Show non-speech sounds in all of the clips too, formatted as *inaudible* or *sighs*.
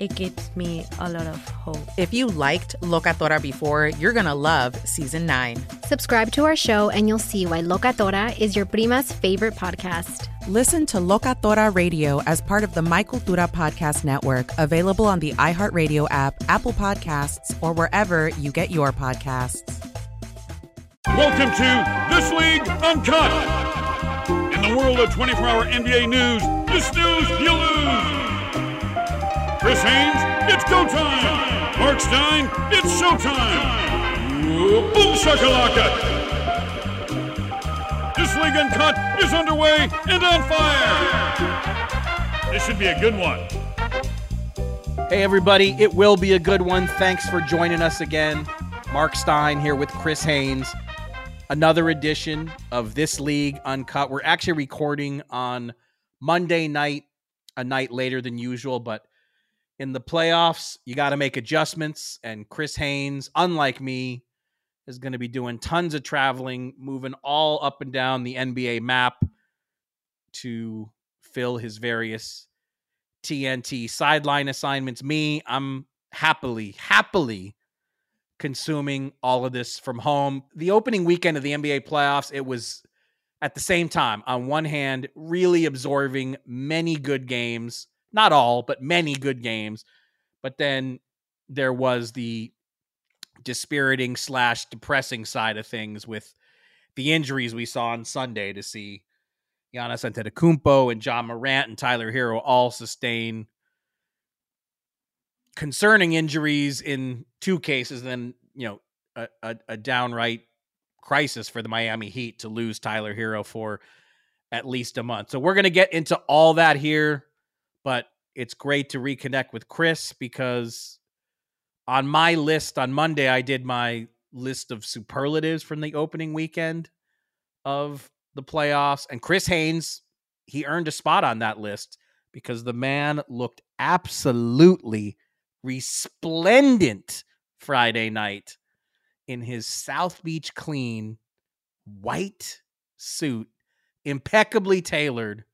it gives me a lot of hope. If you liked Locatora before, you're going to love season 9. Subscribe to our show and you'll see why Locatora is your prima's favorite podcast. Listen to Locatora Radio as part of the My Cultura Podcast Network, available on the iHeartRadio app, Apple Podcasts, or wherever you get your podcasts. Welcome to This League Uncut. In the world of 24 hour NBA news, you snooze, you lose. Chris Haynes, it's go time. Marc Stein, it's showtime. Boom shakalaka. This League Uncut is underway and on fire. This should be a good one. Hey, everybody, it will be a good one. Thanks for joining us again. Marc Stein here with Chris Haynes. Another edition of This League Uncut. We're actually recording on Monday night, a night later than usual, but in the playoffs, you got to make adjustments. And Chris Haynes, unlike me, is going to be doing tons of traveling, moving all up and down the NBA map to fill his various TNT sideline assignments. Me, I'm happily, happily consuming all of this from home. The opening weekend of the NBA playoffs, it was at the same time, on one hand, really absorbing many good games not all, but many good games. But then there was the dispiriting slash depressing side of things with the injuries we saw on Sunday to see Giannis Antetokounmpo and Ja Morant and Tyler Herro all sustain concerning injuries in two cases. Then you know a, a, a downright crisis for the Miami Heat to lose Tyler Herro for at least a month. So we're going to get into all that here but it's great to reconnect with Chris because on my list on Monday, I did my list of superlatives from the opening weekend of the playoffs. And Chris Haynes, he earned a spot on that list because the man looked absolutely resplendent Friday night in his South Beach clean white suit, impeccably tailored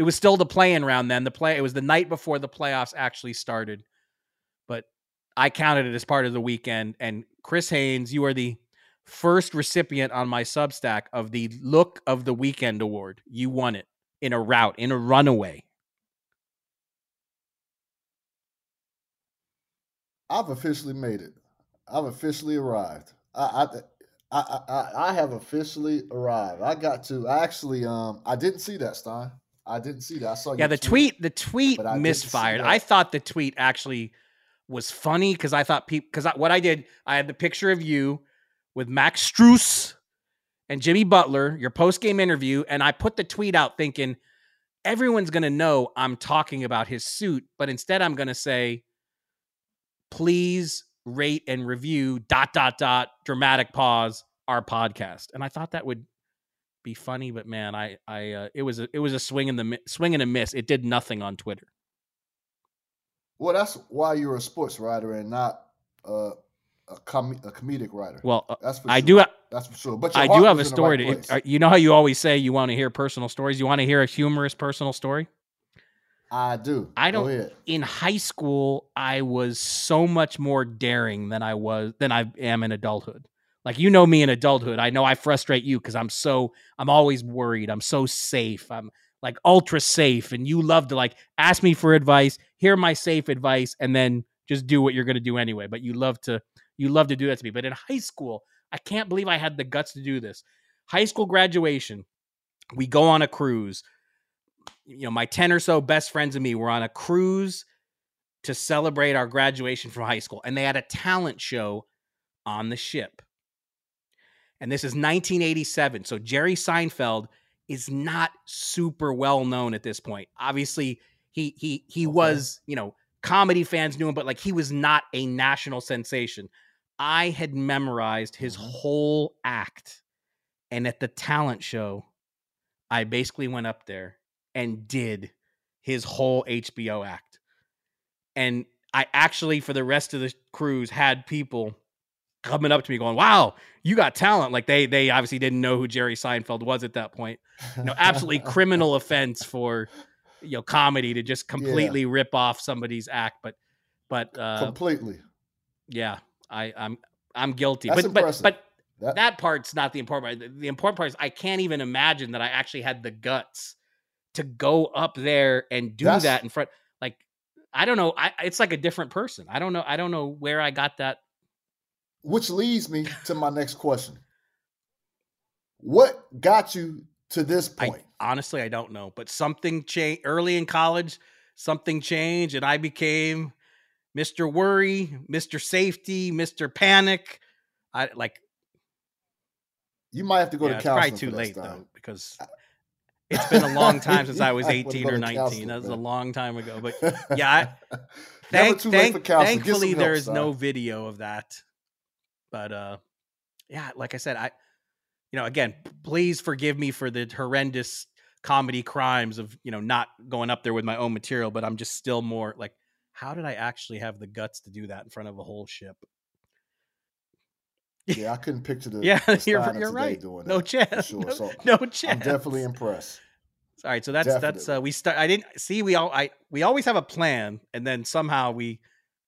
it was still the playing round then. The play it was the night before the playoffs actually started. But I counted it as part of the weekend. And Chris Haynes, you are the first recipient on my Substack of the Look of the Weekend award. You won it in a rout, in a runaway. I've officially made it. I've officially arrived. I, I I, I, I have officially arrived. I got to actually um I didn't see that Stein. I didn't see that. I saw yeah. The tweet, the tweet misfired. I thought the tweet actually was funny because I thought people because what I did, I had the picture of you with Max Strus and Jimmy Butler, your post game interview, and I put the tweet out thinking everyone's gonna know I'm talking about his suit, but instead I'm gonna say, please rate and review dot dot dot dramatic pause our podcast, and I thought that would be funny, but man, I I uh, it was a it was a swing in the swing and a miss. It did nothing on Twitter. Well, that's why you're a sports writer and not uh, a, com- a comedic writer. Well, uh, that's for I sure. do. Ha- That's for sure. But I do have a was in the story. right to, uh, you know how you always say you want to hear personal stories. You want to hear a humorous personal story. I do. I don't. ahead. In high school, I was so much more daring than I was than I am in adulthood. Like you know me in adulthood, I know I frustrate you because I'm so I'm always worried. I'm so safe. I'm like ultra safe, and you love to like ask me for advice, hear my safe advice, and then just do what you're to do anyway. But you love to you love to do that to me. But in high school, I can't believe I had the guts to do this. High school graduation, we go on a cruise you know, my 10 or so best friends and me were on a cruise to celebrate our graduation from high school. And they had a talent show on the ship. And this is 1987. So Jerry Seinfeld is not super well known at this point. Obviously, he he he Okay. was, you know, comedy fans knew him, but like he was not a national sensation. I had memorized his Mhm. whole act. And at the talent show, I basically went up there and did his whole HBO act. And I actually, for the rest of the cruise, had people coming up to me going, "Wow, you got talent!" Like they they obviously didn't know who Jerry Seinfeld was at that point. You know, absolutely *laughs* criminal offense for you know comedy to just completely rip off somebody's act. But but uh, Completely. yeah, I I'm I'm guilty. That's but, but impressive. but That- that part's not the important part. The- The important part is I can't even imagine that I actually had the guts to go up there and do That's- that in front. Like I don't know. I it's like a different person. I don't know. I don't know where I got that. Which leads me to my next question. What got you to this I point? honestly I don't know. But something changed early in college. Something changed, and I became Mr. Worry, Mr. Safety, Mr. Panic. I like. you might have to go yeah, to it's probably counseling. too late stuff. though because it's been a long *laughs* time since I was You might wanna 18 or 19. counseling, That was a long time ago. But *laughs* yeah, I, Never thank, late thank- thankfully help, is no video of that. But uh, yeah, like I said, I, you know, again, please forgive me for the horrendous comedy crimes of you know not going up there with my own material. But I'm just still more like, how did I actually have the guts to do that in front of a whole ship? Yeah, I couldn't picture *laughs* the. Yeah, the you're, you're right. Doing No that, chance. *laughs* Sure. No, So no I'm definitely impressed. All right, so that's that's uh we start I didn't see we all I we always have a plan and then somehow we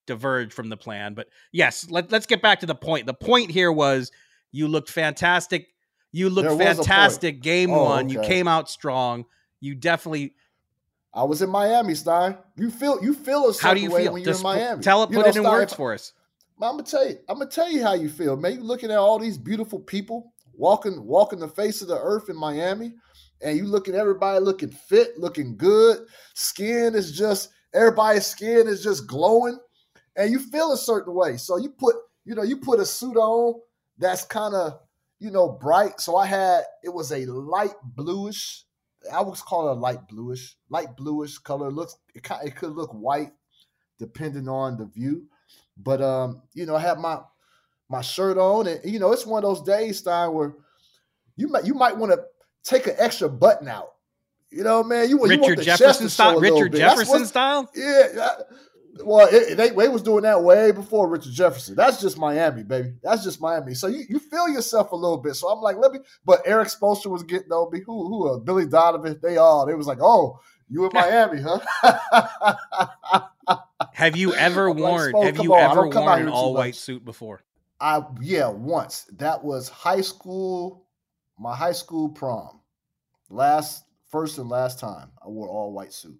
diverge from the plan. But yes, let, let's get back to the point. The point here was you looked fantastic. You looked fantastic game Oh, one. You came out strong. You definitely I was in Miami, Stein. You feel you feel a certain how do you way feel? when you're Just in Miami. tell it You put know, it in Stein, words for us. I'm gonna tell you. I'm gonna tell you how you feel, man. You looking at all these beautiful people walking, walking the face of the earth in Miami, and you look at everybody looking fit, looking good. Skin is just everybody's skin is just glowing, and you feel a certain way. So you put, you know, you put a suit on that's kind of, you know, bright. So I had it was a light bluish. I would call it a light bluish, light bluish color. Looks it, kind, it could look white depending on the view. But um, you know, I had my my shirt on, and you know, it's one of those days, Stein, where you might you might want to take an extra button out. You know, man, you, you want Richard the chest Jefferson to style. Richard Jefferson style. Yeah. Well, it, they, they was doing that way before Richard Jefferson. That's just Miami, baby. That's just Miami. So you, you feel yourself a little bit. So I'm like, let me. But Erik Spoelstra was getting on me. Who who? Uh, Billy Donovan. They all. They was like, oh, you in Miami, huh? *laughs* Have you ever I'm like, worn? Spo, have you on, ever don't come out worn an all white much. suit before? I yeah, once. That was high school, my high school prom. Last first and last time I wore all white suit.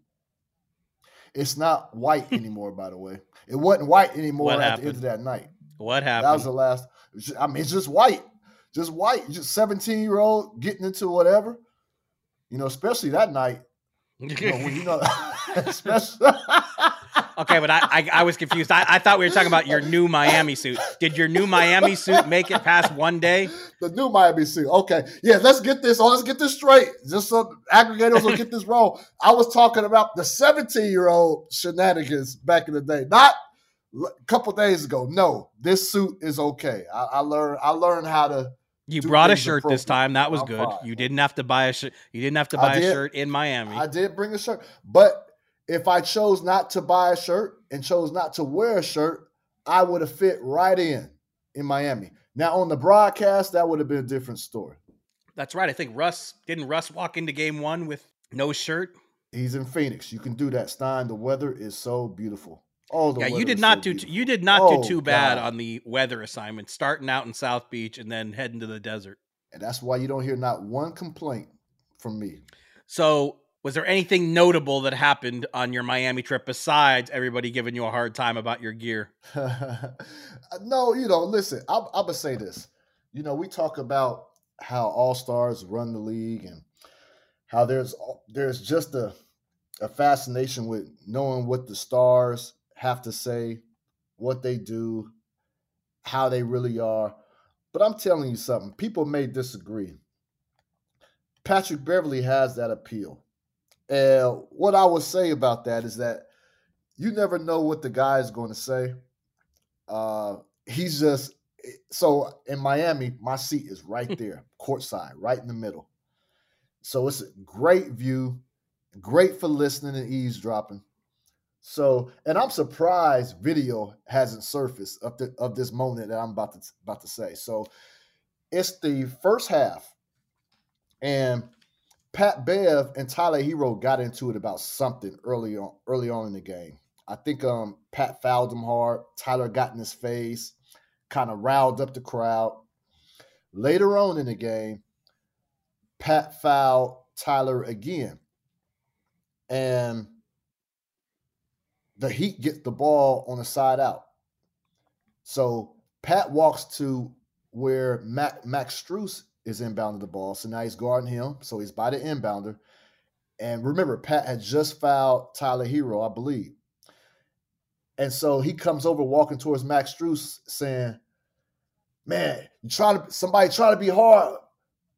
It's not white anymore, by the way. It wasn't white anymore What at the end of that night. What happened? That was the last. I mean, it's just white, just white. Just seventeen year old getting into whatever, you know. Especially that night, you know, when you know, *laughs* especially. Okay, but I, I I was confused. I, I thought we were talking about your new Miami suit. Did your new Miami suit make it past one day? the new Miami suit. Okay, yeah, let's get this. Oh, let's get this straight. Just so aggregators will get this wrong. I was talking about the 17 year old shenanigans back in the day, not a couple days ago. No, this suit is okay. I, I learned. I learned how to. You brought a shirt this time. That was I'm good. fine. You didn't have to buy a shirt. You didn't have to buy a shirt in Miami. I did bring a shirt, but if I chose not to buy a shirt and chose not to wear a shirt, I would have fit right in. in Miami. Now on the broadcast, that would have been a different story. That's right. I think Russ didn't Russ walk into game one with no shirt. He's in Phoenix. You can do that, Stein. The weather is so beautiful. Oh, yeah, you did not so do t- you did not oh, do too bad God. on the weather assignment, starting out in South Beach and then heading to the desert. And that's why you don't hear not one complaint from me. So, was there anything notable that happened on your Miami trip besides everybody giving you a hard time about your gear? *laughs* no, you know, listen, I'm, I'm gonna say this. You know, we talk about how all stars run the league and how there's there's just a a fascination with knowing what the stars have to say, what they do, how they really are. But I'm telling you something, people may disagree. Patrick Beverley has that appeal. And what I would say about that is that you never know what the guy is going to say. Uh, he's just so in Miami, my seat is right *laughs* there, courtside, right in the middle. So it's a great view, great for listening and eavesdropping. So, and I'm surprised video hasn't surfaced of, the, of this moment that I'm about to about to say. So, it's the first half, and Pat Bev and Tyler Herro got into it about something early on early on in the game. I think um Pat fouled him hard. Tyler got in his face, kind of riled up the crowd. Later on in the game, Pat fouled Tyler again. And the Heat get the ball on the side out. So Pat walks to where Mac, Max Strus is inbounding the ball. So now he's guarding him. So he's by the inbounder. And remember, Pat had just fouled Tyler Herro, I believe. And so he comes over walking towards Max Strus saying, Man, you to somebody try to be hard,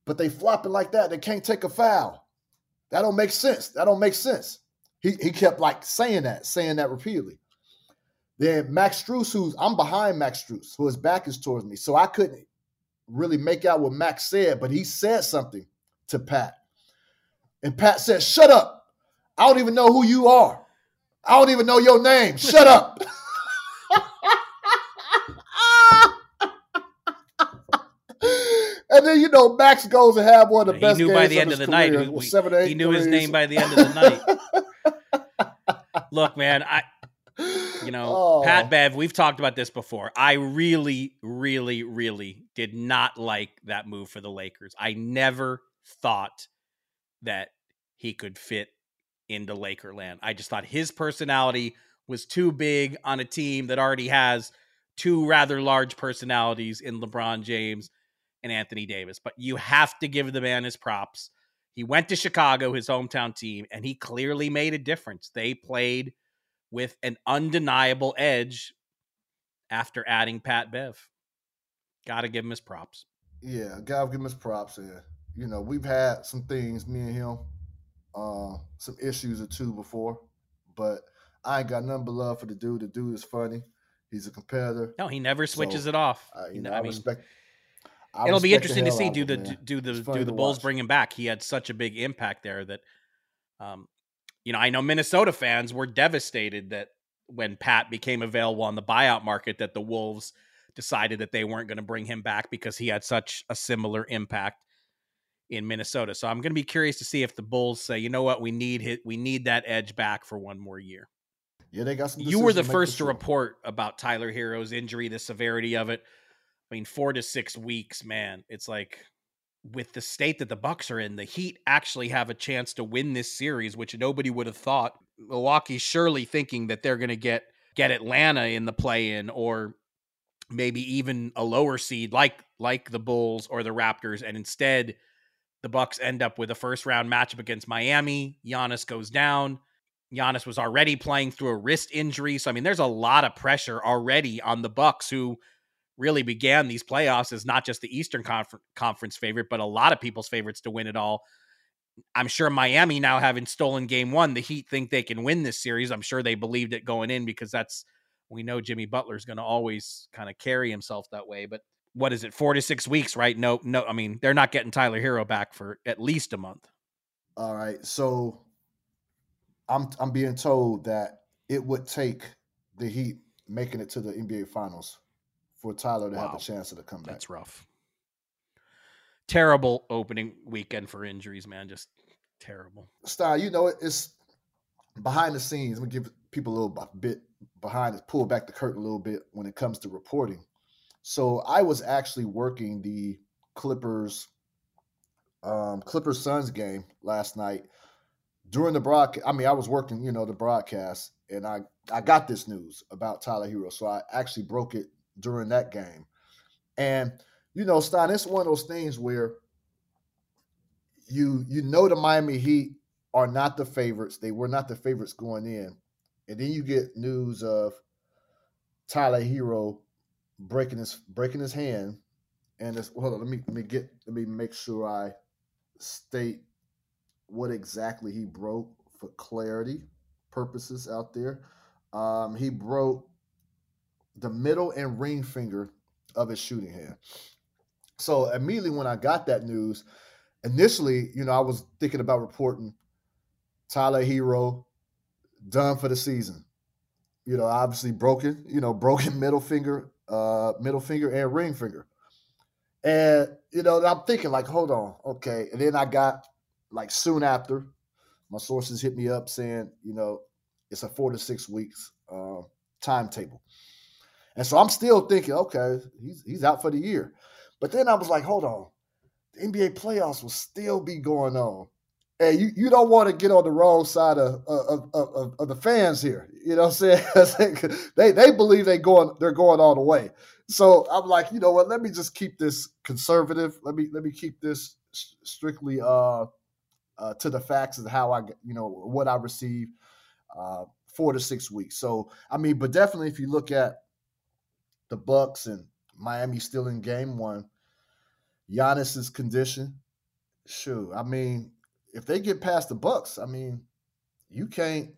but they flopping like that. They can't take a foul. That don't make sense. That don't make sense. He he kept like saying that, saying that repeatedly. Then Max Strus, who's I'm behind Max Strus, who his back is towards me, so I couldn't really make out what Max said, but he said something to Pat, and Pat said, "Shut up! I don't even know who you are. I don't even know your name. Shut up." *laughs* And then you know Max goes and have one of the best. He knew by the end of, the career. night. We, seven, eight he knew his name by the end of the night. *laughs* Look, man, I you know, oh. Pat Bev, we've talked about this before. I really, really, really did not like that move for the Lakers. I never thought that he could fit into Lakerland. I just thought his personality was too big on a team that already has two rather large personalities in LeBron James and Anthony Davis. But you have to give the man his props. He went to Chicago, his hometown team, and he clearly made a difference. They played with an undeniable edge after adding Pat Bev. Got to give him his props. Yeah, gotta give him his props. Yeah, you know we've had some things, me and him, uh, some issues or two before, but I ain't got nothing but love for the dude. The dude is funny. He's a competitor. No, he never switches so, it off. Uh, you know, I, I mean, respect. I it'll be interesting to see do the him, do the do the Bulls watch. bring him back. He had such a big impact there that, um, you know, I know Minnesota fans were devastated that when Pat became available on the buyout market, that the Wolves decided that they weren't going to bring him back because he had such a similar impact in Minnesota. So I'm going to be curious to see if the Bulls say, you know what, we need hit, we need that edge back for one more year. Yeah, they got some. You were the first to report about Tyler Herro's injury, the severity of it. I mean, four to six weeks, man. It's like with the state that the Bucks are in, the Heat actually have a chance to win this series, which nobody would have thought. Milwaukee's surely thinking that they're going to get get Atlanta in the play-in, or maybe even a lower seed like like the Bulls or the Raptors, and instead the Bucks end up with a first round matchup against Miami. Giannis goes down. Giannis was already playing through a wrist injury, so I mean, there's a lot of pressure already on the Bucks who really began these playoffs as not just the Eastern Confer- Conference favorite, but a lot of people's favorites to win it all. I'm sure Miami now having stolen game one, the Heat think they can win this series. I'm sure they believed it going in because that's we know Jimmy Butler's going to always kind of carry himself that way. But what is it, four to six weeks, right? No, no. I mean, they're not getting Tyler Herro back for at least a month. All right, so I'm I'm being told that it would take the Heat making it to the NBA Finals for Tyler to Wow. have a chance to come back. That's rough. Terrible opening weekend for injuries, man. Just terrible. Style, you know, it's behind the scenes. Let me give people a little bit behind it, pull back the curtain a little bit when it comes to reporting. So I was actually working the Clippers um Clippers Suns game last night during the broadcast. I mean, I was working, you know, the broadcast, and I I got this news about Tyler Herro, so I actually broke it during that game. And you know, Stein, it's one of those things where you you know the Miami Heat are not the favorites. They were not the favorites going in. And then you get news of Tyler Herro breaking his breaking his hand. And it's hold on, let me let me get let me make sure I state what exactly he broke for clarity purposes out there. Um, he broke the middle and ring finger of his shooting hand. So immediately when I got that news, initially, you know, I was thinking about reporting Tyler Herro done for the season. You know, obviously broken, you know, *laughs* broken middle finger, uh, middle finger and ring finger. And, you know, I'm thinking like, hold on, okay. And then I got like soon after, my sources hit me up saying, you know, it's a four to six weeks uh, timetable. And so I'm still thinking, okay, he's he's out for the year. But then I was like, hold on, the NBA playoffs will still be going on. And you, you don't want to get on the wrong side of of, of, of, the fans here. You know what I'm saying? *laughs* they they believe they going they're going all the way. So I'm like, you know what? Let me just keep this conservative. Let me let me keep this strictly uh, uh, to the facts of how I you know what I received uh, four to six weeks. So I mean, but definitely if you look at the Bucks and Miami still in game one, Giannis's condition, sure. I mean, if they get past the Bucks, I mean, you can't.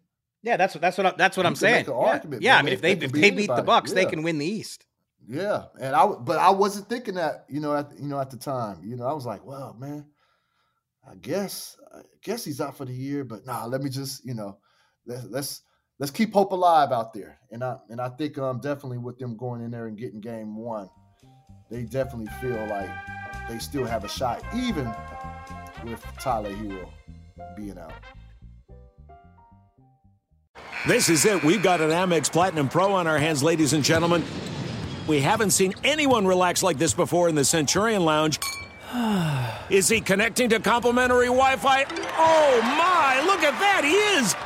Yeah, that's what that's what I, that's what I'm saying. yeah, yeah. I mean, if They- they, if can they beat beat the anybody. Bucks, they can win the East. Yeah, and I but I wasn't thinking that, you know, at you know at the time, you know, I was like, well, man, I guess I guess he's out for the year, but nah, let me just, you know, let's let's let's keep hope alive out there, and I and I think um definitely with them going in there and getting game one, they definitely feel like they still have a shot, even with Tyler Herro being out. This is it. We've got an Amex Platinum Pro on our hands, ladies and gentlemen. We haven't seen anyone relax like this before in the Centurion Lounge. *sighs* Is he connecting to complimentary Wi Fi? Oh my, look at that, he is!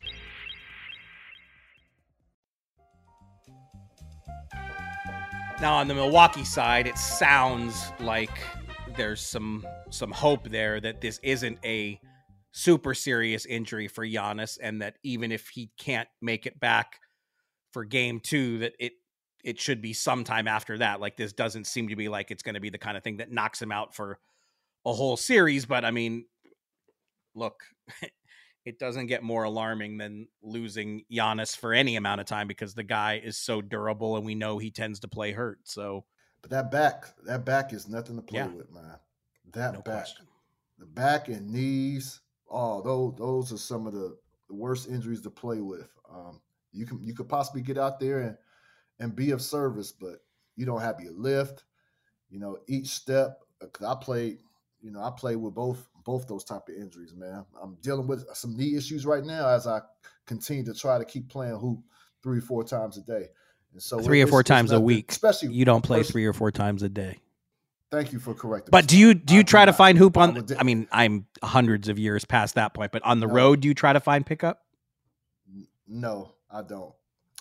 Now on the Milwaukee side, it sounds like there's some some hope there that this isn't a super serious injury for Giannis, and that even if he can't make it back for Game Two, that it it should be sometime after that. Like this doesn't seem to be like it's going to be the kind of thing that knocks him out for a whole series, but I mean, look, *laughs* it doesn't get more alarming than losing Giannis for any amount of time because the guy is so durable and we know he tends to play hurt. So, but that back, that back is nothing to play Yeah. with, man. That No back, question. the back and knees. Oh, those those are some of the, the worst injuries to play with. Um, you can you could possibly get out there and and be of service, but you don't have your lift. You know, each step. Cause I played, you know, I play with both both those type of injuries, man. I'm dealing with some knee issues right now as I continue to try to keep playing hoop three or four times a day. And so three or four times a week. especially you don't play three or four times a day. Thank you for correcting. But do you do you I try to find hoop on? I mean, I'm hundreds of years past that point, but on the No. road, do you try to find pickup? No, I don't.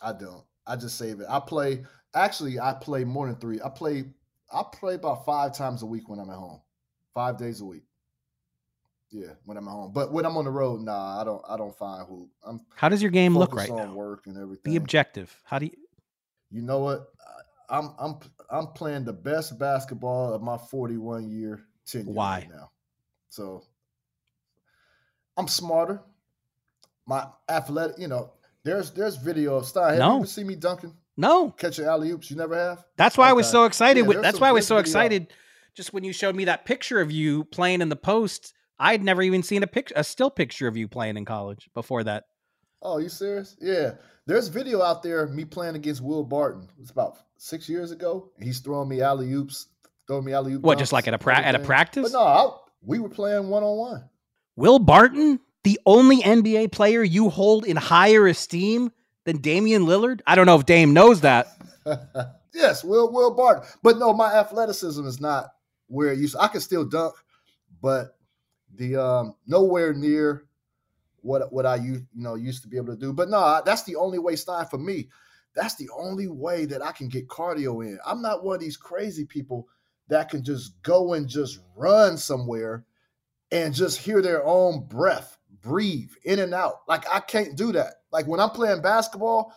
I don't. I just save it. I play. Actually, I play more than three. I play. I play about five times a week when I'm at home. Five days a week. Yeah, when I'm at home. But when I'm on the road, nah, I don't. I don't find hoop. I'm How does your game look right now? work and everything. Be objective. How do you? You know what? I'm I'm I'm playing the best basketball of my 41 year tenure Why? right now. So I'm smarter. My athletic, you know, there's there's video of Stein. Have No. you ever seen me dunking, No, catching alley oops? You never have. that's why I was so excited. Yeah, with, that's why I was so video. excited. Just when you showed me that picture of you playing in the post, I'd never even seen a picture, a still picture of you playing in college before that. Oh, you serious? Yeah. There's video out there of me playing against Will Barton. It's about six years ago. He's throwing me alley oops, throwing me alley oops. What, just like at a pra- at a practice? But no, I, we were playing one on one. Will Barton, the only NBA player you hold in higher esteem than Damian Lillard? I don't know if Dame knows that. *laughs* yes, Will Will Barton. But no, my athleticism is not where it used. I can still dunk, but the um nowhere near what what I used you know used to be able to do. But no, that's the only way Stein for me. That's the only way that I can get cardio in. I'm not one of these crazy people that can just go and just run somewhere and just hear their own breath breathe in and out. Like I can't do that. Like when I'm playing basketball,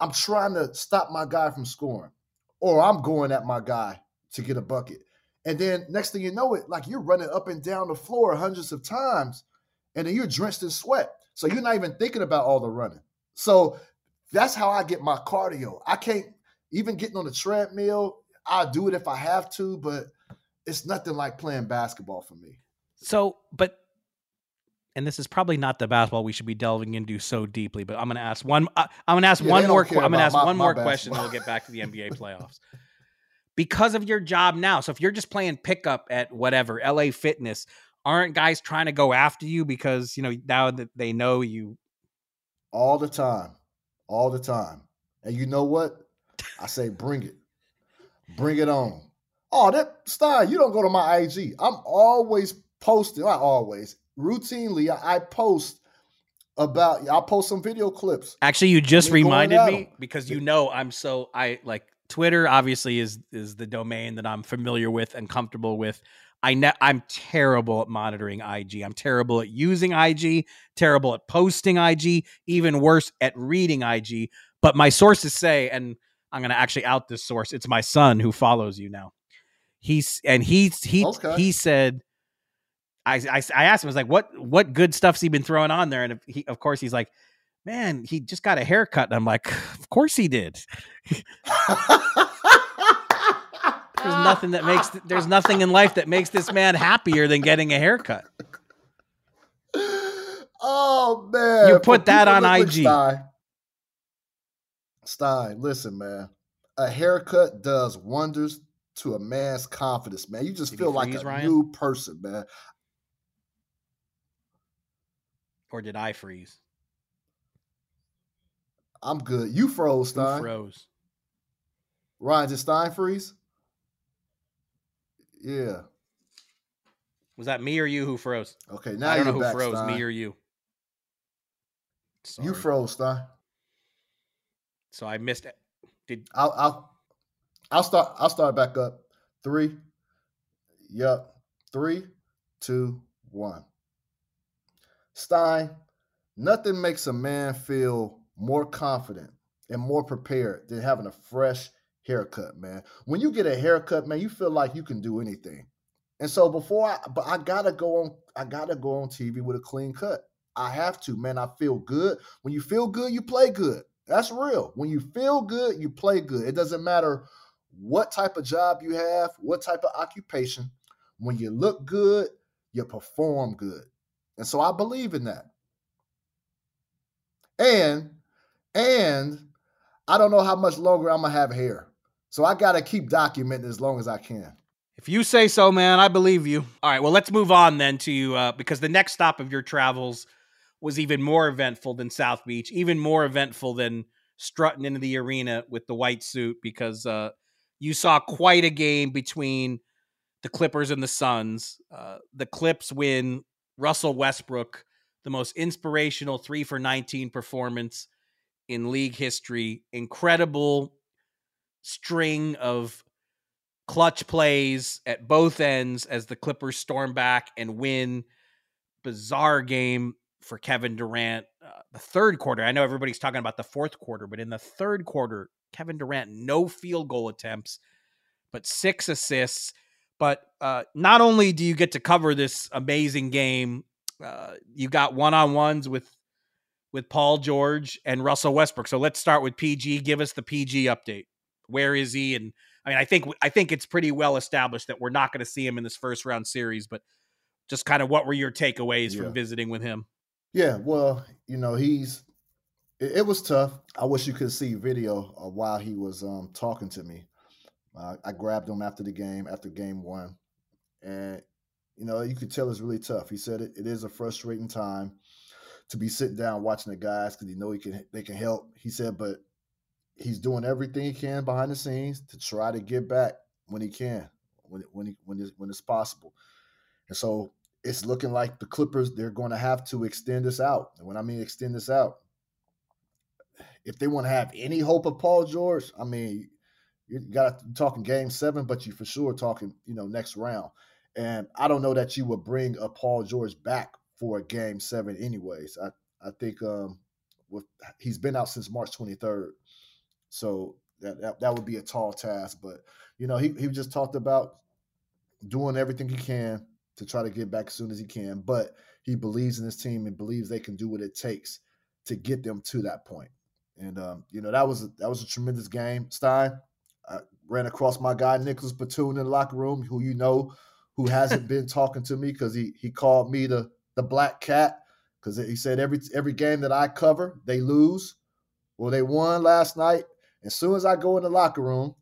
I'm trying to stop my guy from scoring, or I'm going at my guy to get a bucket. And then next thing you know it, like you're running up and down the floor hundreds of times, and then you're drenched in sweat. So you're not even thinking about all the running. So that's how I get my cardio. I can't even getting on the treadmill. I'll do it if I have to, but it's nothing like playing basketball for me. So, but, and this is probably not the basketball we should be delving into so deeply, but I'm going to ask one. Uh, I'm going to ask Yeah, one more. don't que- care I'm going to ask my- one my more question, and we'll get back to the NBA *laughs* playoffs. Because of your job now, so if you're just playing pickup at whatever LA Fitness, aren't guys trying to go after you because you know now that they know you? all the time, all the time. And you know what? I say, bring it, bring it on. Oh, that Stein, you don't go to my IG. I'm always posting. Not always, routinely. I, I post about. I post some video clips. Actually, you just reminded me because you know I'm so I like Twitter. Obviously, is is the domain that I'm familiar with and comfortable with. I ne- I'm terrible at monitoring IG. I'm terrible at using IG. Terrible at posting IG. Even worse at reading IG. But my sources say, and I'm going to actually out this source. It's my son who follows you now. He's and he's he Okay. he said. I, I, I asked him, I was like, what what good stuff's he been throwing on there? And he, of course, he's like, man, he just got a haircut. And I'm like, of course he did. There's nothing that makes there's nothing in life that makes this man happier than getting a haircut. Oh man! You For put that on that IG. Stein, Stein, listen, man. A haircut does wonders to a man's confidence, man. You just Did feel like freeze, a Ryan? new person, man. Or did I freeze? I'm good. You froze, Stein. Who froze? Ryan, did Stein freeze? Yeah. Was that me or you who froze? Okay, now I don't know who back, froze, Stein. me or you. You froze, Stein. So I missed it. Did I'll I'll I'll start I'll start back up. Three. Yep. Three, two, one. Stein, nothing makes a man feel more confident and more prepared than having a fresh haircut, man. When you get a haircut, man, you feel like you can do anything. And so before I, but I gotta go on, I gotta go on TV with a clean cut. I have to, man. I feel good. When you feel good, you play good. That's real. When you feel good, you play good. It doesn't matter what type of job you have, what type of occupation. When you look good, you perform good. And so I believe in that. And and I don't know how much longer I'm gonna have hair. So I gotta keep documenting as long as I can. If you say so, man, I believe you. All right, well, let's move on then to uh, because the next stop of your travels was even more eventful than South Beach, even more eventful than strutting into the arena with the white suit because uh, you saw quite a game between the Clippers and the Suns. Uh, the Clips win Russell Westbrook, the most inspirational three for 19 performance in league history. Incredible string of clutch plays at both ends as the Clippers storm back and win. Bizarre game for Kevin Durant. Uh, the third quarter, I know everybody's talking about the fourth quarter, but in the third quarter, Kevin Durant, no field goal attempts, but six assists. But uh, not only do you get to cover this amazing game, uh, you got one on ones with with Paul George and Russell Westbrook. So let's start with PG. Give us the PG update. Where is he? And I mean, I think I think it's pretty well established that we're not going to see him in this first round series. But just kind of what were your takeaways yeah. from visiting with him? Yeah, well, you know, he's it, it, was tough. I wish you could see video of while he was um, talking to me. Uh, I grabbed him after the game, after game one, and you know, you could tell it's really tough. He said it, it is a frustrating time to be sitting down watching the guys because he know he can they can help. He said, but he's doing everything he can behind the scenes to try to get back when he can, when when he, when it's, when it's possible. And so it's looking like the Clippers they're going to have to extend this out. And when I mean extend this out, if they want to have any hope of Paul George, I mean, you got talking game seven, but you for sure talking, you know, next round. And I don't know that you would bring a Paul George back for a game seven, anyways. I I think um, with he's been out since March 23rd, so that, that that would be a tall task. But you know, he he just talked about doing everything he can to try to get back as soon as he can. But he believes in his team and believes they can do what it takes to get them to that point. And um, you know that was a, that was a tremendous game. Stein I ran across my guy Nicolas Batum in the locker room, who you know, who hasn't *laughs* been talking to me because he he called me the the black cat because he said every every game that I cover they lose. Well, they won last night. As soon as I go in the locker room,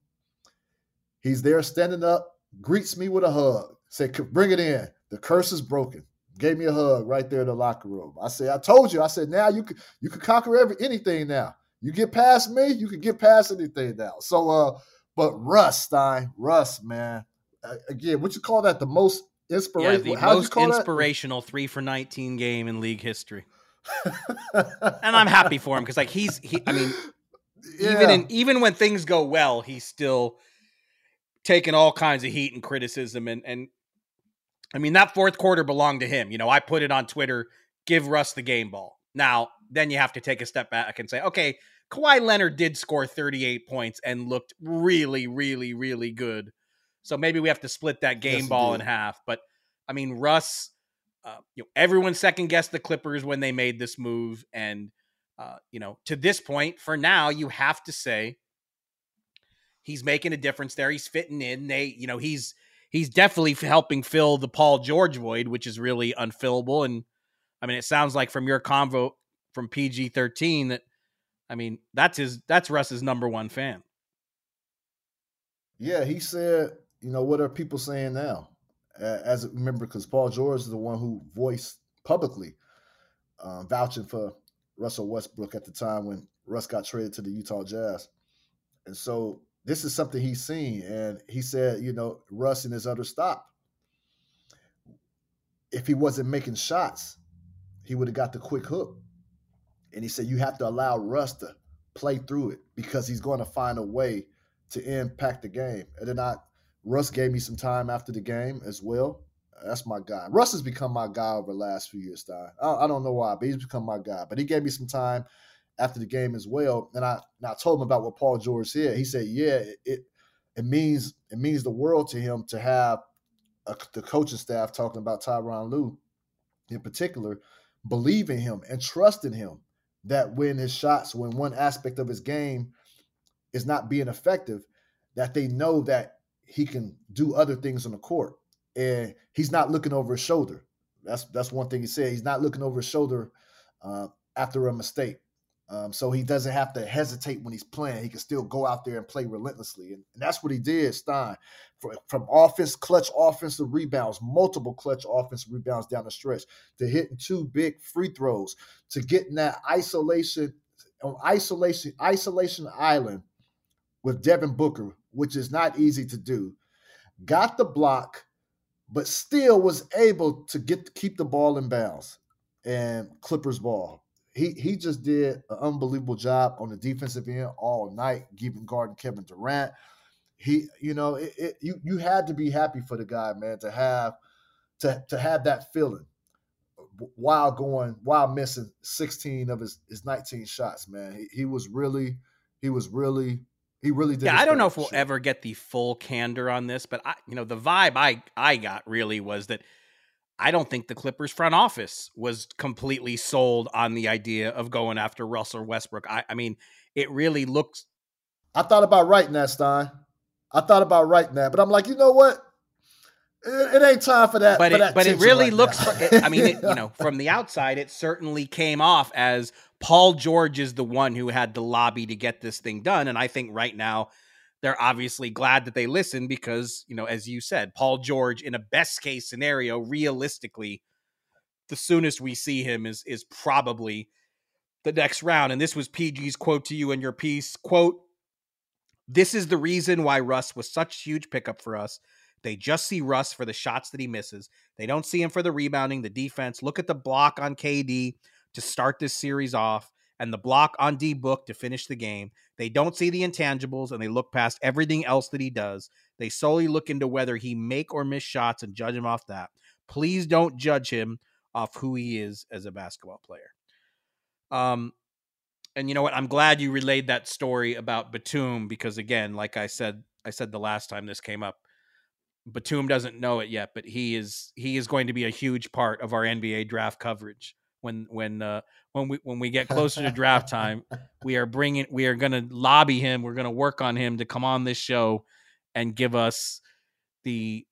he's there standing up, greets me with a hug. Say, bring it in. The curse is broken. Gave me a hug right there in the locker room. I said, I told you. I said, now you can you can conquer every anything now. You get past me, you can get past anything now. So uh, but Russ Stein, Russ, man. Uh, again, what you call that? The most inspirational. Yeah, the most inspirational that? three for nineteen game in league history. and I'm happy for him because like he's he. I mean, yeah. even in even when things go well, he's still taking all kinds of heat and criticism and and I mean, that fourth quarter belonged to him. You know, I put it on Twitter, give Russ the game ball. Now, then you have to take a step back and say, okay, Kawhi Leonard did score 38 points and looked really, really, really good. So maybe we have to split that game yes, ball in half. But I mean, Russ, uh, you know, everyone second guessed the Clippers when they made this move. And, uh, you know, to this point, for now, you have to say he's making a difference there. He's fitting in. They, you know, he's he's definitely helping fill the Paul George void, which is really unfillable. And I mean, it sounds like from your convo from PG thirteen that I mean that's his that's Russ's number one fan. Yeah, he said, you know, what are people saying now? As remember, because Paul George is the one who voiced publicly uh, vouching for Russell Westbrook at the time when Russ got traded to the Utah Jazz, and so this is something he's seen. And he said, you know, Russ in his other stop, if he wasn't making shots, he would have got the quick hook. And he said, you have to allow Russ to play through it because he's going to find a way to impact the game. And then I, Russ gave me some time after the game as well. That's my guy. Russ has become my guy over the last few years, Stein. I, don't know why, but he's become my guy. But he gave me some time after the game as well. And I, and I told him about what Paul George said. He said, "Yeah, it, it means it means the world to him to have uh, the coaching staff talking about Tyronn Lue in particular, believe in him and trust in him that when his shots, when one aspect of his game is not being effective, that they know that he can do other things on the court. And he's not looking over his shoulder. That's that's one thing he said. He's not looking over his shoulder uh, after a mistake. Um, so he doesn't have to hesitate when he's playing. He can still go out there and play relentlessly. And, and that's what he did, Stein. From, from offense, clutch offensive rebounds, multiple clutch offensive rebounds down the stretch, to hitting two big free throws, to getting that isolation on isolation, isolation island with Devin Booker, which is not easy to do. Got the block, but still was able to get keep the ball in bounds and Clippers ball he he just did an unbelievable job on the defensive end all night, giving guarding Kevin Durant. He, you know, it, it, you you had to be happy for the guy, man, to have to to have that feeling while going while missing 16 of his his 19 shots, man. He, he was really he was really he really did. Yeah, I don't know if we'll ever get the full candor on this, but I, you know, the vibe I I got really was that I don't think the Clippers front office was completely sold on the idea of going after Russell Westbrook. I, I mean, it really looks. I thought about writing that, Stein. I thought about writing that, but I'm like, you know what? It, it ain't time for that. But for it, that but it really right looks. it, I mean, it, you *laughs* know, from the outside, it certainly came off as Paul George is the one who had the lobby to get this thing done, and I think right now they're obviously glad that they listened because, you know, as you said, Paul George in a best case scenario, realistically, the soonest we see him is is probably the next round. And this was PG's quote to you in your piece. Quote, this is the reason why Russ was such huge pickup for us. They just see Russ for the shots that he misses. They don't see him for the rebounding, the defense. Look at the block on KD to start this series off and the block on D Book to finish the game. They don't see the intangibles and they look past everything else that he does. They solely look into whether he make or miss shots and judge him off that. Please don't judge him off who he is as a basketball player. Um, and you know what? I'm glad you relayed that story about Batum because again, like I said, I said the last time this came up, Batum doesn't know it yet, but he is he is going to be a huge part of our NBA draft coverage when when uh, when we when we get closer to draft *laughs* time, we are bringing we are going to lobby him. We're going to work on him to come on this show and give us the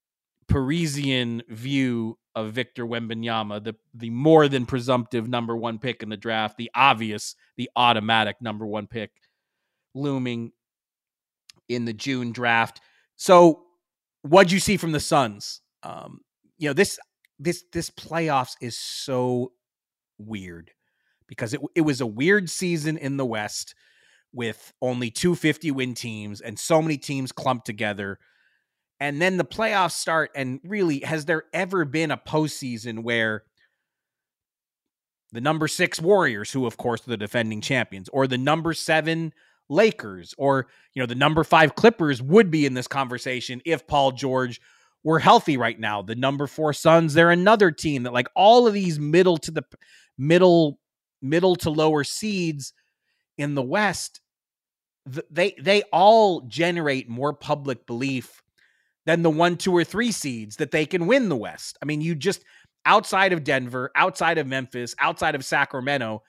Parisian view of Victor Wembanyama, the the more than presumptive number one pick in the draft, the obvious, the automatic number one pick looming in the June draft. So, what'd you see from the Suns? Um, you know this this this playoffs is so weird because it it was a weird season in the West with only 250 win teams and so many teams clumped together. And then the playoffs start, and really, has there ever been a postseason where the number six Warriors, who of course are the defending champions, or the number seven Lakers, or you know the number five Clippers would be in this conversation if Paul George were healthy right now. The number four Suns, they're another team that like all of these middle to the middle middle to lower seeds in the West, they they all generate more public belief than the one, two, or three seeds that they can win the West. I mean, you just outside of Denver, outside of Memphis, outside of Sacramento,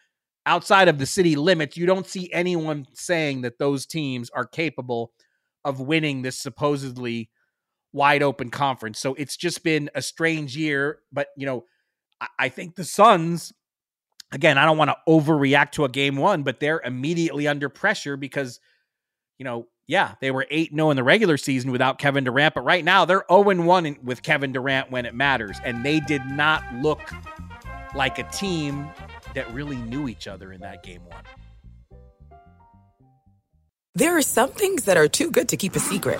outside of the city limits, you don't see anyone saying that those teams are capable of winning this supposedly wide open conference. So it's just been a strange year. But, you know, I think the Suns again, I don't want to overreact to a game one, but they're immediately under pressure because, you know, yeah, they were 8 0 in the regular season without Kevin Durant, but right now they're 0 1 with Kevin Durant when it matters. And they did not look like a team that really knew each other in that game one. There are some things that are too good to keep a secret,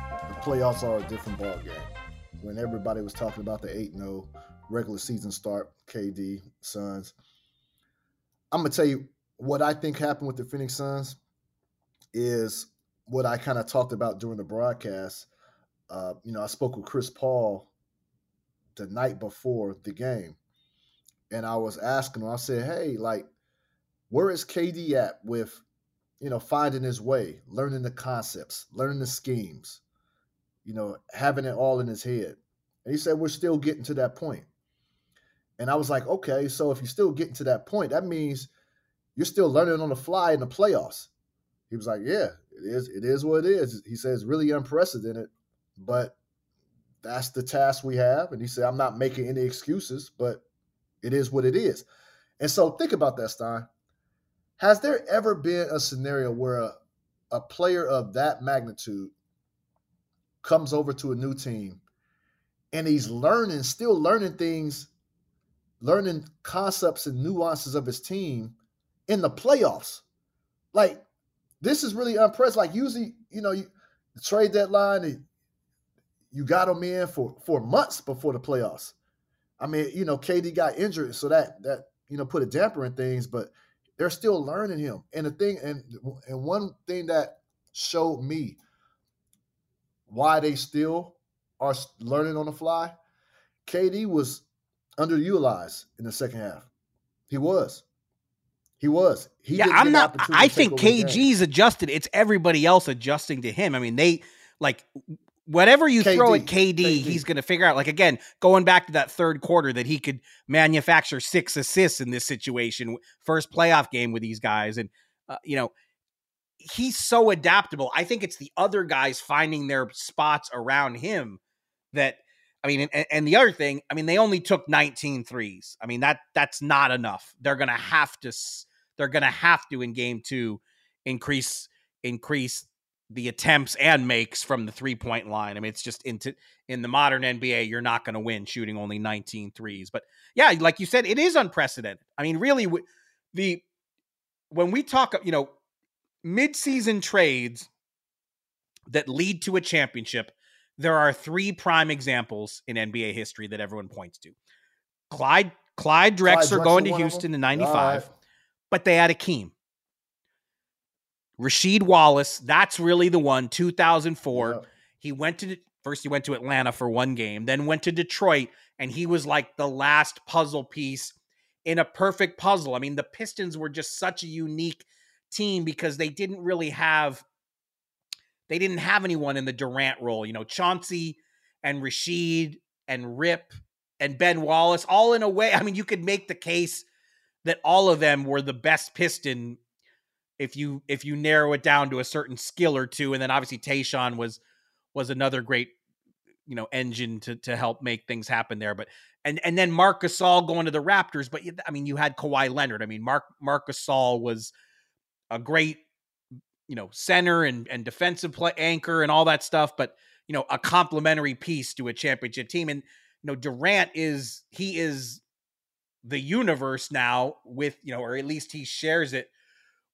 playoffs are a different ball game. When everybody was talking about the 8 0 regular season start, KD, Suns. I'm gonna tell you what I think happened with the Phoenix Suns is what I kind of talked about during the broadcast. Uh, you know, I spoke with Chris Paul the night before the game, and I was asking him. I said, "Hey, like, where is KD at with you know, finding his way, learning the concepts, learning the schemes, you know, having it all in his head. And he said, We're still getting to that point. And I was like, Okay, so if you're still getting to that point, that means you're still learning on the fly in the playoffs. He was like, Yeah, it is, it is what it is. He says really unprecedented, but that's the task we have. And he said, I'm not making any excuses, but it is what it is. And so think about that, Stein. Has there ever been a scenario where a, a player of that magnitude comes over to a new team and he's learning, still learning things, learning concepts and nuances of his team in the playoffs? Like, this is really unprecedented. Like, usually, you know, you, trade deadline, you got him in for, for months before the playoffs. I mean, you know, KD got injured, so that that you know put a damper in things, but they're still learning him. And the thing, and and one thing that showed me why they still are learning on the fly, KD was underutilized in the second half. He was. He was. He yeah, I'm not. I think KD's adjusted. It's everybody else adjusting to him. I mean, they like whatever you KD, throw at KD, KD. he's going to figure out. Like again, going back to that third quarter, that he could manufacture six assists in this situation, first playoff game with these guys, and uh, you know he's so adaptable. I think it's the other guys finding their spots around him that. I mean, and, and the other thing, I mean, they only took 19 threes. I mean, that that's not enough. They're gonna mm-hmm. have to. They're gonna have to in game two increase increase the attempts and makes from the three point line. I mean, it's just into in the modern NBA, you're not going to win shooting only 19 threes. But yeah, like you said, it is unprecedented. I mean, really, the when we talk, you know, midseason trades that lead to a championship, there are three prime examples in NBA history that everyone points to. Clyde Clyde Drexler, Clyde Drexler going to Houston in 95, right. but they had Hakeem. Rasheed Wallace, that's really the one. 2004, yeah. he went to first. He went to Atlanta for one game, then went to Detroit, and he was like the last puzzle piece in a perfect puzzle. I mean, the Pistons were just such a unique team because they didn't really have they didn't have anyone in the Durant role. You know, Chauncey and Rasheed and Rip and Ben Wallace, all in a way. I mean, you could make the case that all of them were the best Piston if you if you narrow it down to a certain skill or two, and then obviously Tayshaun was was another great you know engine to to help make things happen there. But and and then Marc Gasol going to the Raptors, but I mean you had Kawhi Leonard. I mean Mark Marc Gasol was a great you know, center and and defensive play anchor and all that stuff, but you know, a complementary piece to a championship team. And you know, Durant is he is the universe now with you know, or at least he shares it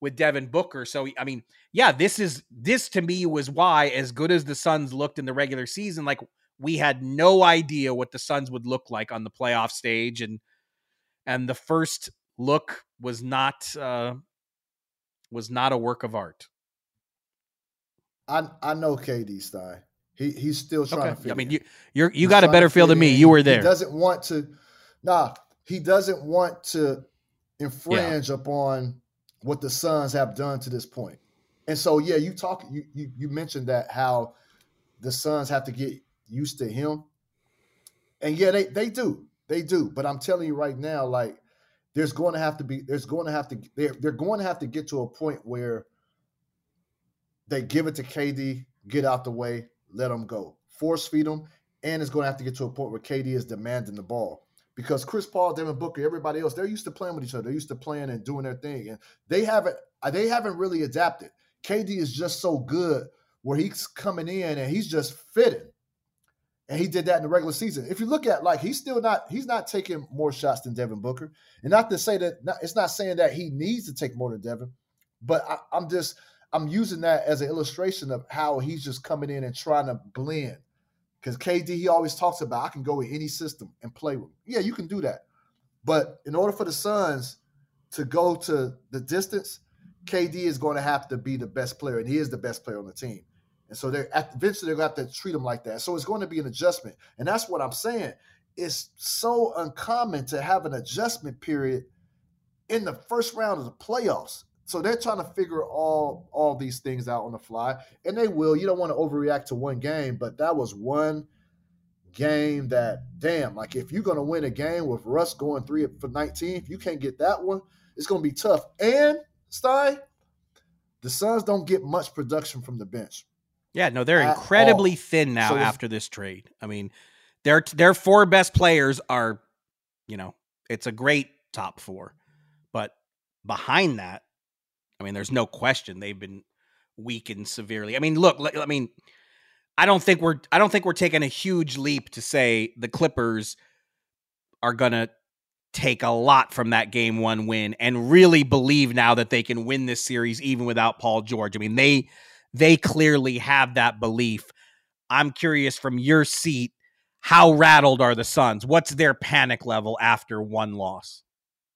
with Devin Booker. So I mean, yeah, this is this to me was why as good as the Suns looked in the regular season, like we had no idea what the Suns would look like on the playoff stage and and the first look was not uh was not a work of art. I I know KD Stein. He he's still trying okay. to I mean, you you're you he's got a better feel than me. You were there. He doesn't want to. Nah, he doesn't want to infringe yeah. upon what the Suns have done to this point. And so, yeah, you talk. You you, you mentioned that how the Suns have to get used to him, and yeah, they they do, they do. But I'm telling you right now, like there's going to have to be, there's going to have to, they're they're going to have to get to a point where they give it to KD, get out the way, let him go, force feed him, and it's going to have to get to a point where KD is demanding the ball because Chris Paul, Devin Booker, everybody else, they're used to playing with each other. They're used to playing and doing their thing, and they haven't they haven't really adapted. KD is just so good where he's coming in and he's just fitting. And he did that in the regular season. If you look at like he's still not he's not taking more shots than Devin Booker. And not to say that not, it's not saying that he needs to take more than Devin, but I, I'm just I'm using that as an illustration of how he's just coming in and trying to blend. Because KD, he always talks about I can go with any system and play with. Yeah, you can do that. But in order for the Suns to go to the distance, KD is going to have to be the best player, and he is the best player on the team. And so they're eventually they're going to have to treat them like that. So it's going to be an adjustment. And that's what I'm saying. It's so uncommon to have an adjustment period in the first round of the playoffs. So they're trying to figure all all these things out on the fly. And they will. You don't want to overreact to one game, but that was one game that damn, like if you're gonna win a game with Russ going three for 19, if you can't get that one, it's gonna be tough. And Stein, the Suns don't get much production from the bench. Yeah, no, they're incredibly all. thin now so after this trade. I mean, their their four best players are, you know, it's a great top four, but behind that, I mean, there's no question they've been weakened severely. I mean, look, I mean, I don't think we're I don't think we're taking a huge leap to say the Clippers are gonna take a lot from that game one win and really believe now that they can win this series even without Paul George. I mean, they they clearly have that belief. I'm curious from your seat, how rattled are the Suns? What's their panic level after one loss?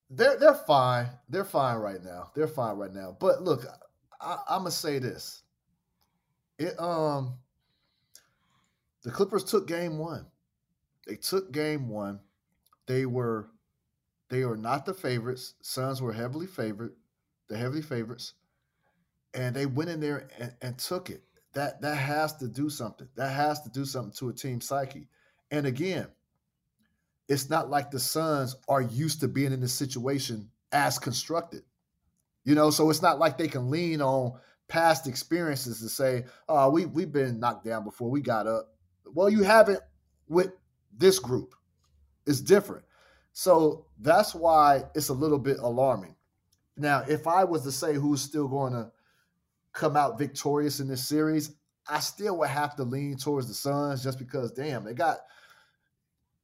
They're they're fine. They're fine right now. They're fine right now. But look, I, I'm gonna say this. It um the Clippers took game one. They took game one. They were they were not the favorites. Suns were heavily favored, the heavily favorites and they went in there and, and took it. That that has to do something. That has to do something to a team psyche. And again, it's not like the Suns are used to being in this situation as constructed. You know, so it's not like they can lean on past experiences to say, "Oh, we we've been knocked down before. We got up." Well, you haven't with this group. It's different. So that's why it's a little bit alarming. Now, if I was to say who's still going to come out victorious in this series, I still would have to lean towards the Suns just because, damn, they got,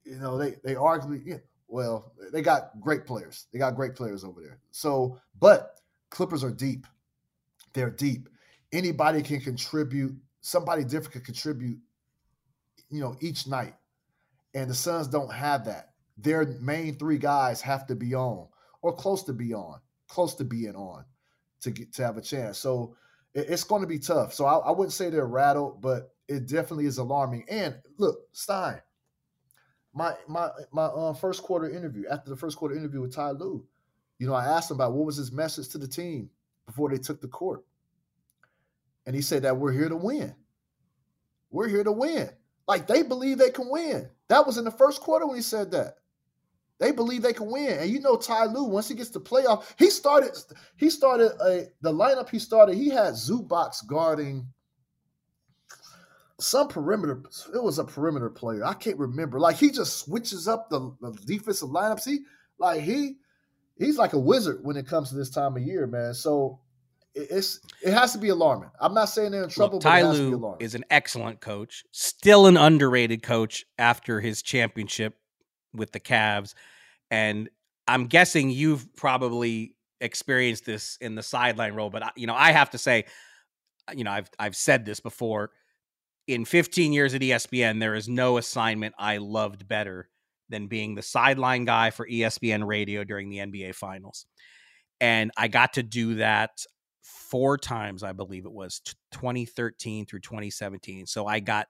you know, they they arguably, well, they got great players. They got great players over there. So, but Clippers are deep. They're deep. Anybody can contribute. Somebody different can contribute. You know, each night, and the Suns don't have that. Their main three guys have to be on or close to be on, close to being on to get to have a chance. So it's going to be tough. So I, I, wouldn't say they're rattled, but it definitely is alarming. And look, Stein, my my my uh, first quarter interview after the first quarter interview with Ty Lue, you know, I asked him about what was his message to the team before they took the court, and he said that we're here to win. We're here to win. Like they believe they can win. That was in the first quarter when he said that. They believe they can win. And you know Ty Lue, once he gets to playoff, he started he started a the lineup he started, he had Zubac guarding some perimeter. It was a perimeter player. I can't remember. Like he just switches up the, the defensive lineups. He like he he's like a wizard when it comes to this time of year, man. So it's it has to be alarming. I'm not saying they're in trouble, but Ty it has to be Lue alarming. is an excellent coach, still an underrated coach after his championship with the Cavs. And I'm guessing you've probably experienced this in the sideline role, but you know, I have to say, uh, you know, I've I've said this before. In 15 years at ESPN, there is no assignment I loved better than being the sideline guy for ESPN radio during the NBA finals. And I got to do that four times, I believe it was 2013 through 2017. So I got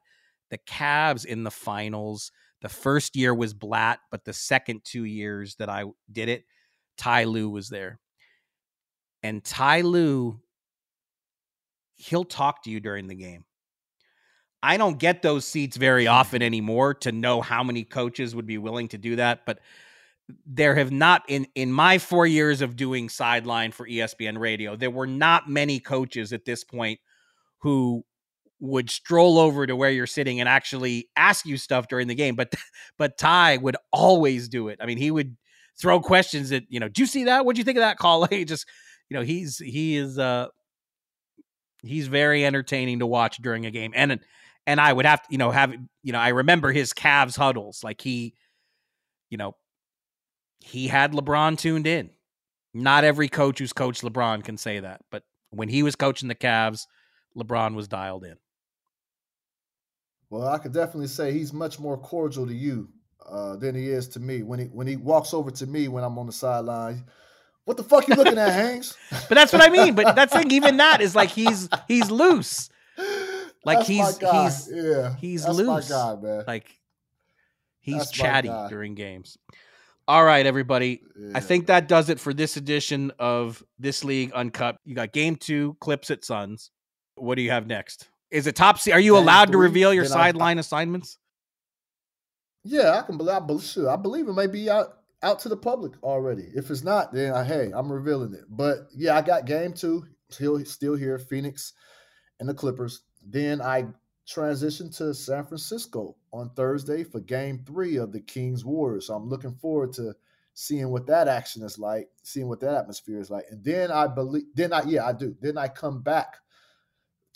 the Cavs in the finals. The first year was Blatt, but the second two years that I did it, Ty Lue was there. And Ty Lue, he'll talk to you during the game. I don't get those seats very often anymore to know how many coaches would be willing to do that, but there have not in in my 4 years of doing sideline for ESPN radio, there were not many coaches at this point who would stroll over to where you're sitting and actually ask you stuff during the game, but *laughs* but Ty would always do it. I mean, he would throw questions that, you know, do you see that? What'd you think of that call? *laughs* He just, you know, he's he is uh he's very entertaining to watch during a game. And and I would have to, you know, have you know, I remember his Cavs huddles. Like he, you know, he had LeBron tuned in. Not every coach who's coached LeBron can say that, but when he was coaching the Cavs, LeBron was dialed in. Well, I could definitely say he's much more cordial to you uh, than he is to me. When he when he walks over to me when I'm on the sideline, what the fuck you looking at, Hanks? *laughs* But that's what I mean. But that's thing. Even *laughs* that is like he's he's loose. Like That's he's he's yeah, he's that's loose. man. Like he's That's chatty during games. All right, everybody. I think that does it for this edition of this league uncut. You got game two, clips at Suns. What do you have next? Is it top? Se- Are you allowed to reveal your sideline assignments? Yeah, I can believe. I believe, I believe it may be out out to the public already. If it's not, then I, hey, I'm revealing it. But yeah, I got game two. Still, still here, Phoenix and the Clippers. Then I transition to San Francisco on Thursday for game three of the Kings Warriors. So I'm looking forward to seeing what that action is like, seeing what that atmosphere is like. And then I believe, then I, yeah, I do. Then I come back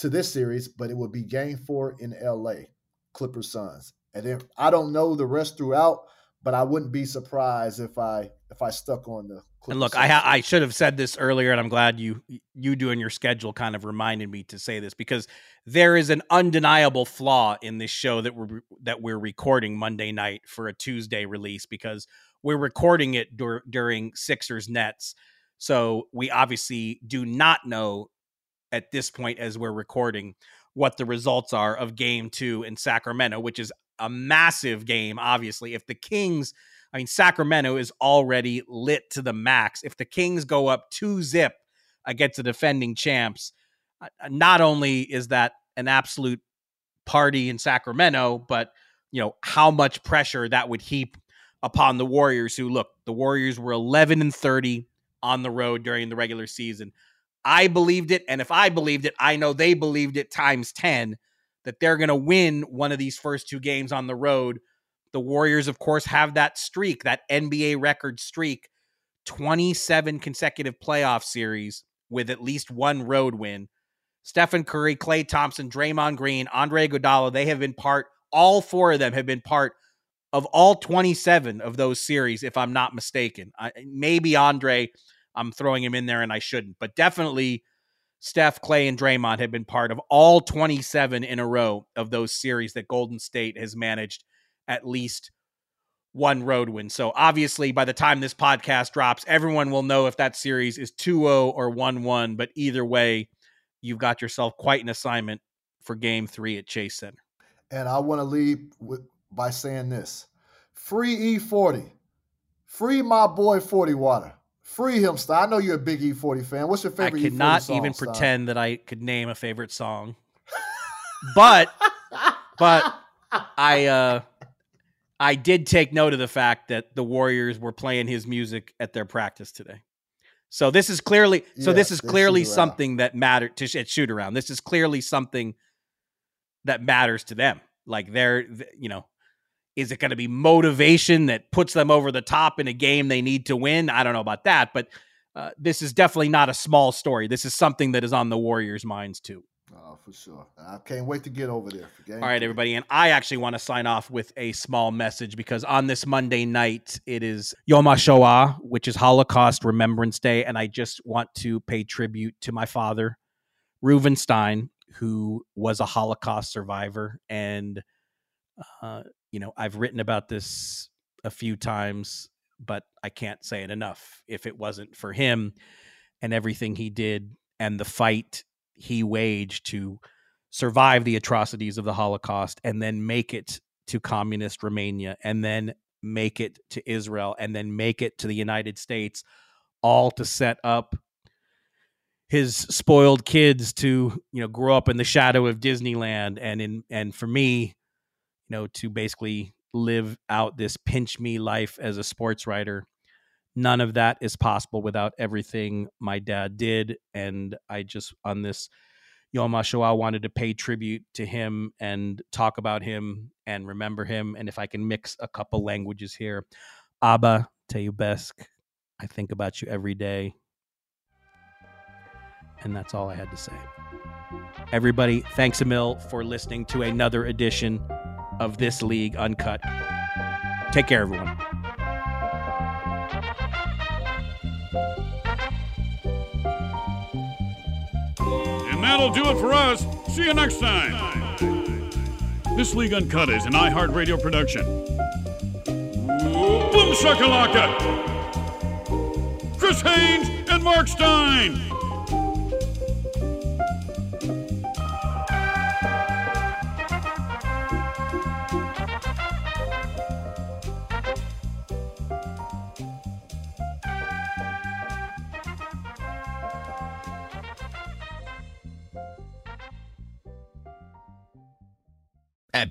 to this series, but it will be game four in LA, Clippers Suns. And then I don't know the rest throughout, but I wouldn't be surprised if I if I stuck on the Clippers And look, I ha- I should have said this earlier, and I'm glad you you doing your schedule kind of reminded me to say this because there is an undeniable flaw in this show that we're that we're recording Monday night for a Tuesday release because we're recording it dur- during Sixers Nets, so we obviously do not know at this point as we're recording what the results are of Game Two in Sacramento, which is a massive game. Obviously, if the Kings I mean, Sacramento is already lit to the max. If the Kings go up two zip against the defending champs, uh, not only is that an absolute party in Sacramento, but you know how much pressure that would heap upon the Warriors. Who look, the Warriors were 11 and 30 on the road during the regular season. I believed it, and if I believed it, I know they believed it times 10 that they're going to win one of these first two games on the road the Warriors, of course, have that streak, that NBA record streak 27 consecutive playoff series with at least one road win. Stephen Curry, Klay Thompson, Draymond Green, Andre Iguodala, they have been part, all four of them have been part of all 27 of those series, if I'm not mistaken. I, maybe Andre, I'm throwing him in there and I shouldn't, but definitely Steph, Klay, and Draymond have been part of all 27 in a row of those series that Golden State has managed at least one road win. So obviously, by the time this podcast drops, everyone will know if that series is 2 0 or 1 1. But either way, you've got yourself quite an assignment for game three at Chase Center. And I want to leave with, by saying this free E40. Free my boy 40 Water. Free him, Stein. I know you're a big E40 fan. What's your I favorite could E40 not song, even Stein? pretend that I could name a favorite song. but, but I, uh, I did take note of the fact that the Warriors were playing his music at their practice today. So this is clearly so this is clearly something that mattered to at shoot around. This is clearly something that matters to them. Like they're th- you know, is it going to be motivation that puts them over the top in a game they need to win? I don't know about that, but uh, this is definitely not a small story. This is something that is on the Warriors' minds too. Oh, for sure. I can't wait to get over there. All right, everybody. And I actually want to sign off with a small message because on this Monday night, it is Yom HaShoah, which is Holocaust Remembrance Day. And I just want to pay tribute to my father, Reuven Stein, who was a Holocaust survivor. And, uh, you know, I've written about this a few times, but I can't say it enough. If it wasn't for him and everything he did and the fight he waged to survive the atrocities of the Holocaust and then make it to communist Romania and then make it to Israel and then make it to the United States, all to set up his spoiled kids to you know grow up in the shadow of Disneyland and in and for me, know, to basically live out this pinch me life as a sports writer. None of that is possible without everything my dad did. And I just, on this Yom HaShoah, wanted to pay tribute to him and talk about him and remember him. And if I can mix a couple languages here, Abba, Teyubesk, I think about you every day. And that's all I had to say. Everybody, thanks a for listening to another edition of This League Uncut. Take care, everyone. And that'll do it for us. See you next time. This League Uncut is an iHeartRadio production. Boom shakalaka! Chris Haynes and Marc Stein.